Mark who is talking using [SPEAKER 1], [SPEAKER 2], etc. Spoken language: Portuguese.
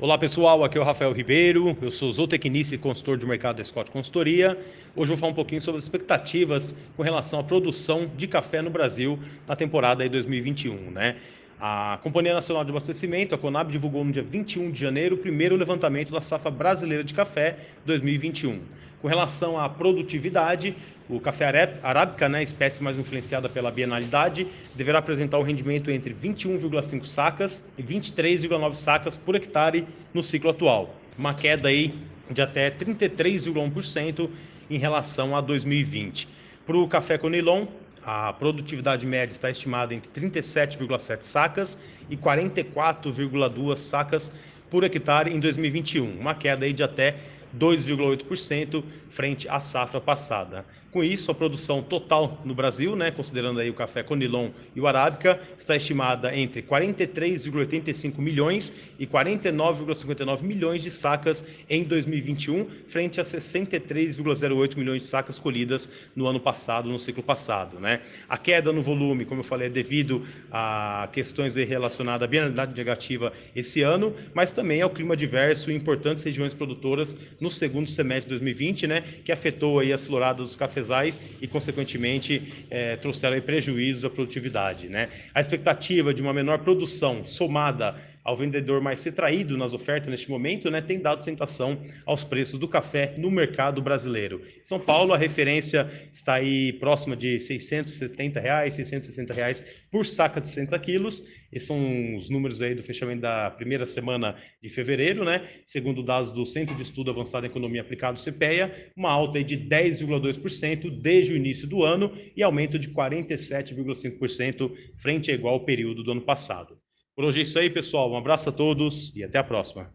[SPEAKER 1] Olá pessoal, aqui é o Rafael Ribeiro, eu sou zootecnista e consultor de mercado da Scott Consultoria. Hoje vou falar um pouquinho sobre as expectativas com relação à produção de café no Brasil na temporada 2021, né? A Companhia Nacional de Abastecimento, a Conab, divulgou no dia 21 de janeiro o primeiro levantamento da safra brasileira de café 2021. Com relação à produtividade, o café arábica, né, espécie mais influenciada pela bienalidade, deverá apresentar um rendimento entre 21,5 sacas e 23,9 sacas por hectare no ciclo atual, uma queda aí de até 33,1% em relação a 2020. Para o café Conilon, a produtividade média está estimada entre 37,7 sacas e 44,2 sacas por hectare em 2021, uma queda aí de até 2,8% frente à safra passada. Com isso, a produção total no Brasil, né, considerando aí o café Conilon e o Arábica, está estimada entre 43,85 milhões e 49,59 milhões de sacas em 2021, frente a 63,08 milhões de sacas colhidas no ano passado, no ciclo passado. Né? A queda no volume, como eu falei, é devido a questões relacionadas à bienalidade negativa esse ano, mas também ao clima diverso em importantes regiões produtoras no segundo semestre de 2020, né, que afetou aí as floradas dos cafezais e, consequentemente, é, trouxeram prejuízos à produtividade. Né? A expectativa de uma menor produção somada ao vendedor mais retraído nas ofertas neste momento, né, tem dado tentação aos preços do café no mercado brasileiro. São Paulo, a referência está aí próxima de 670 reais, 660 reais por saca de 60 quilos. Esses são os números aí do fechamento da primeira semana de fevereiro, né? Segundo dados do Centro de Estudo Avançado em Economia Aplicada, CPEA, uma alta aí de 10,2% desde o início do ano e aumento de 47,5% frente ao igual período do ano passado. Por hoje é isso aí, pessoal. Um abraço a todos e até a próxima.